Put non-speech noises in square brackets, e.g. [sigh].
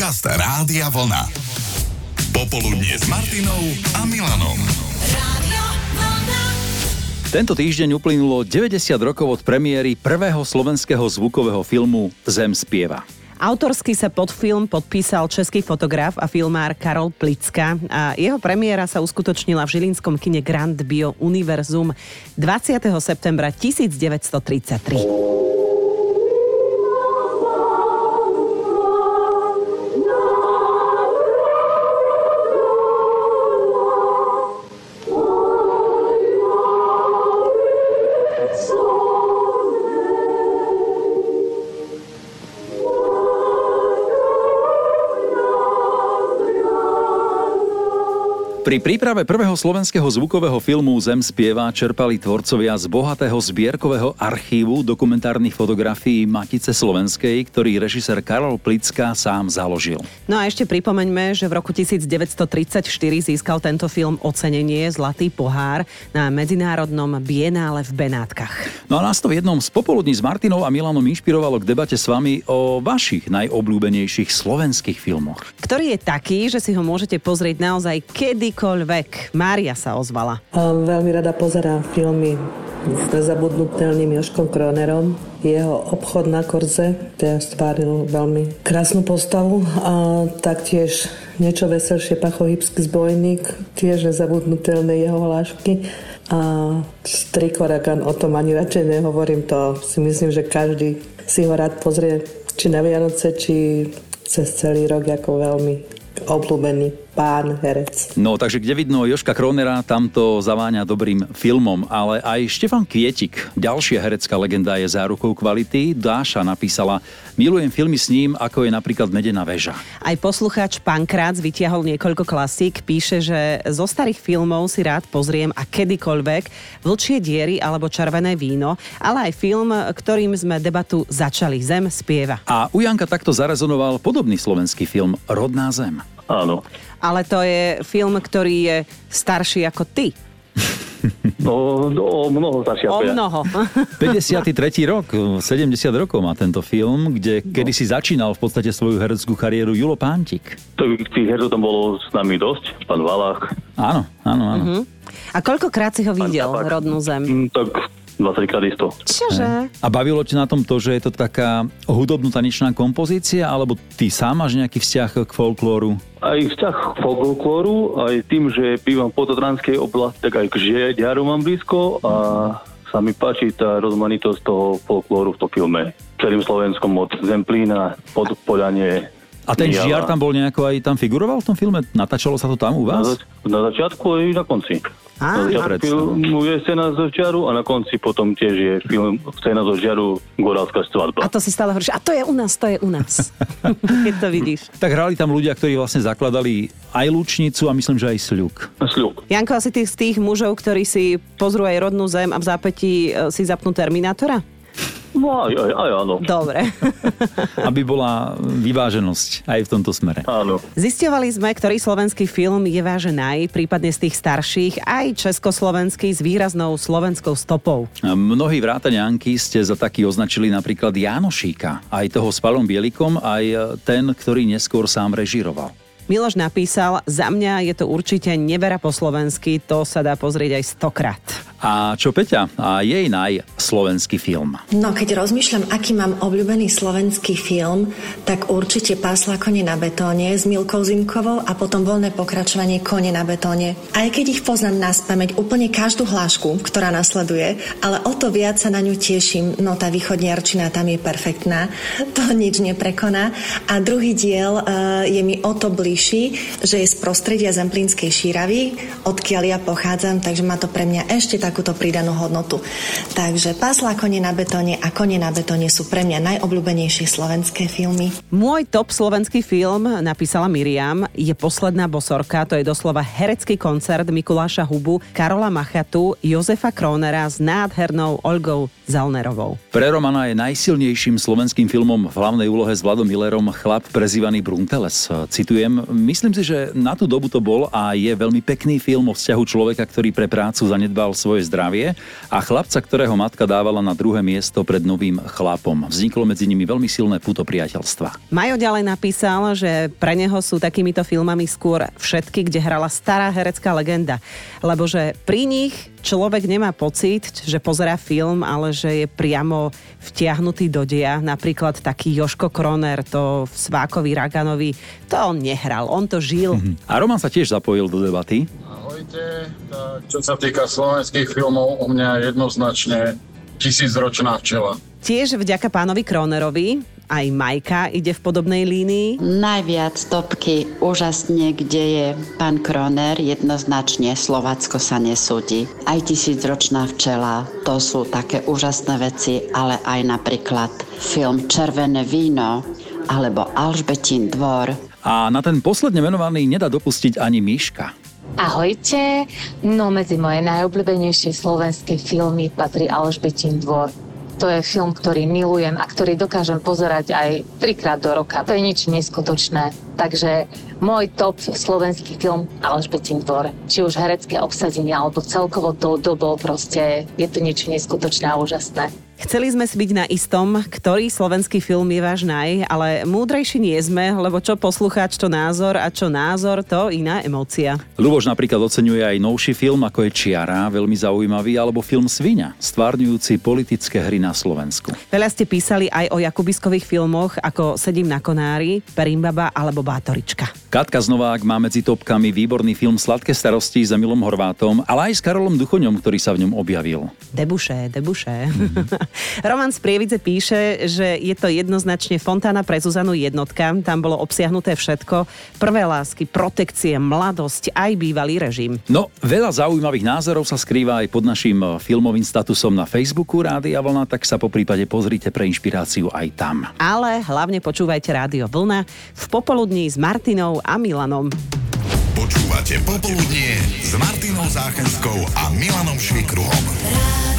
Podcast Rádia Vlna. Popoludnie s Martinou a Milanom. Tento týždeň uplynulo 90 rokov od premiéry prvého slovenského zvukového filmu Zem spieva. Autorsky sa pod film podpísal český fotograf a filmár Karol Plicka a jeho premiéra sa uskutočnila v žilinskom kine Grand Bio Univerzum 20. septembra 1933. Pri príprave prvého slovenského zvukového filmu Zem spieva čerpali tvorcovia z bohatého zbierkového archívu dokumentárnych fotografií Matice Slovenskej, ktorý režisér Karol Plicka sám založil. No a ešte pripomeňme, že v roku 1934 získal tento film ocenenie Zlatý pohár na Medzinárodnom bienále v Benátkach. No a nás to v jednom z popoludní s Martinou a Milanom inšpirovalo k debate s vami o vašich najobľúbenejších slovenských filmoch. Ktorý je taký, že si ho môžete pozrieť naozaj kedy kedykoľvek. Mária sa ozvala. A veľmi rada pozerám filmy s nezabudnutelným Joškom Kronerom. Jeho obchod na Korze, ten stváril veľmi krásnu postavu a taktiež niečo veselšie Pachohybský zbojník, tiež nezabudnutelné jeho hlášky. A Strikorakan, o tom ani radšej nehovorím, to si myslím, že každý si ho rád pozrie, či na Vianoce, či cez celý rok ako veľmi obľúbený pán herec. No, takže kde vidno Joška Kronera, tamto zaváňa dobrým filmom, ale aj Štefan Kvietik, ďalšia herecká legenda je zárukou kvality. Dáša napísala, milujem filmy s ním, ako je napríklad Medená väža. Aj poslucháč Pankrác vytiahol niekoľko klasík, píše, že zo starých filmov si rád pozriem a kedykoľvek Vlčie diery alebo Červené víno, ale aj film, ktorým sme debatu začali, Zem spieva. A u Janka takto zarezonoval podobný slovenský film Rodná zem. Áno. Ale to je film, ktorý je starší ako ty. [laughs] No, o mnoho starší O mnoho. [laughs] 53. rok, 70 rokov má tento film, kde kedy si začínal v podstate svoju hereckú kariéru Julo Pántik. To, tých hercov tam bolo s nami dosť. Pán Valách. Áno, áno, áno. Mhm. A koľkokrát si ho videl, Tabak. Rodnú zem? Mm, Tak 20 krát isto. Čože? A bavilo ťa na tom to, že je to taká hudobno-tanečná kompozícia, alebo ty sám máš nejaký vzťah k folklóru? Aj vzťah k folklóru, aj tým, že bývam v Pototranskej oblasti, tak aj k žiaru mám blízko a sa mi páči tá rozmanitosť toho folklóru v tom filme. Celým Slovenskom od Zemplína, Podpolanie, A ten Mijava. žiar tam bol nejako aj tam figuroval v tom filme? Natáčalo sa to tam u Na, vás? zač- na začiatku aj na konci. Á, na začiatku filmu je scéna zo žiaru a na konci potom tiež je film scéna zo žiaru Gorálska svadba. A to si stále hovoríš, a to je u nás, to je u nás. [laughs] Keď to vidíš. Tak hrali tam ľudia, ktorí vlastne zakladali aj Lučnicu a myslím, že aj Sľuk. Sľub. Janko, asi ty z tých mužov, ktorí si pozrú aj rodnú zem a v zápätí e, si zapnú Terminátora? No aj, aj, aj áno. Dobre. [laughs] Aby bola vyváženosť aj v tomto smere. Áno. Zisťovali sme, ktorý slovenský film je váže naj, prípadne z tých starších, aj československý s výraznou slovenskou stopou. A Mnohí vrátane Anky ste za taký označili napríklad Jánošíka, aj toho s Palom Bielikom, aj e, ten, ktorý neskôr sám režiroval. Miloš napísal, za mňa je to určite nevera po slovensky, to sa dá pozrieť aj stokrát. A čo Peťa? A jej naj slovenský film. No, keď rozmýšľam, aký mám obľúbený slovenský film, tak určite Pásla kone na betóne s Milkou Zimkovou a potom voľné pokračovanie Kone na betóne. Aj keď ich poznám na spameť úplne každú hlášku, ktorá nasleduje, ale o to viac sa na ňu teším. No, tá východniarčina tam je perfektná. To nič neprekoná. A druhý diel uh, je mi o to bližší, že je z prostredia Zemplínskej šíravy, odkiaľ ja pochádzam, takže má to pre mňa ešte takúto pridanú hodnotu. Takže Pásla kone na betóne a Kone na betóne sú pre mňa najobľúbenejšie slovenské filmy. Môj top slovenský film, napísala Miriam, je Posledná bosorka, to je doslova herecký koncert Mikuláša Hubu, Karola Machatu, Jozefa Kronera s nádhernou Olgou Zalnerovou. Pre Romana je najsilnejším slovenským filmom v hlavnej úlohe s Vladom Millerom chlap prezývaný Brunteles. Citujem, myslím si, že na tú dobu to bol a je veľmi pekný film o vzťahu človeka, ktorý pre prácu zanedbal svoje zdravie a chlapca, ktorého matka dávala na druhé miesto pred novým chlapom. Vzniklo medzi nimi veľmi silné puto priateľstva. Majo ďalej napísal, že pre neho sú takýmito filmami skôr všetky, kde hrala stará herecká legenda. Lebo že pri nich človek nemá pocit, že pozera film, ale že je priamo vtiahnutý do deja. Napríklad taký Joško Kroner, to v Svákovi Raganovi, to on nehral, on to žil. Mhm. A Roman sa tiež zapojil do debaty. Ahojte, tak čo sa týka slovenských filmov, u mňa jednoznačne tisícročná včela. Tiež vďaka pánovi Kronerovi aj Majka ide v podobnej línii. Najviac topky úžasne, kde je pán Kroner, jednoznačne Slovacko sa nesúdi. Aj tisícročná včela, to sú také úžasné veci, ale aj napríklad film Červené víno alebo Alžbetín dvor. A na ten posledne menovaný nedá dopustiť ani Miška. Ahojte, no medzi moje najobľúbenejšie slovenské filmy patrí Alžbetín dvor to je film, ktorý milujem a ktorý dokážem pozerať aj trikrát do roka. To je nič neskutočné. Takže môj top slovenský film Aleš Betín dvor. Či už herecké obsadenie, alebo celkovo tou dobou proste je to niečo neskutočné a úžasné. Chceli sme si byť na istom, ktorý slovenský film je váš naj, ale múdrejší nie sme, lebo čo poslucháč, to názor a čo názor, to iná emócia. Luboš napríklad oceňuje aj novší film, ako je Čiara, veľmi zaujímavý, alebo film Svinia, stvárňujúci politické hry na Slovensku. Veľa ste písali aj o jakubiskových filmoch, ako Sedím na konári, Perimbaba alebo Bátorička. Katka Znovák má medzi topkami výborný film Sladké starosti s Emilom Horvátom, ale aj s Karolom Duchoňom, ktorý sa v ňom objavil. Debuše, debuše. Mm-hmm. [laughs] Roman z Prievidze píše, že je to jednoznačne fontána pre Zuzanu jednotka. Tam bolo obsiahnuté všetko. Prvé lásky, protekcie, mladosť, aj bývalý režim. No, veľa zaujímavých názorov sa skrýva aj pod našim filmovým statusom na Facebooku Rádia Vlna, tak sa po prípade pozrite pre inšpiráciu aj tam. Ale hlavne počúvajte Rádio Vlna v popoludní s Martinou a Milanom. Počúvate Popoludnie s Martinou Záchenskou a Milanom Švikruhom.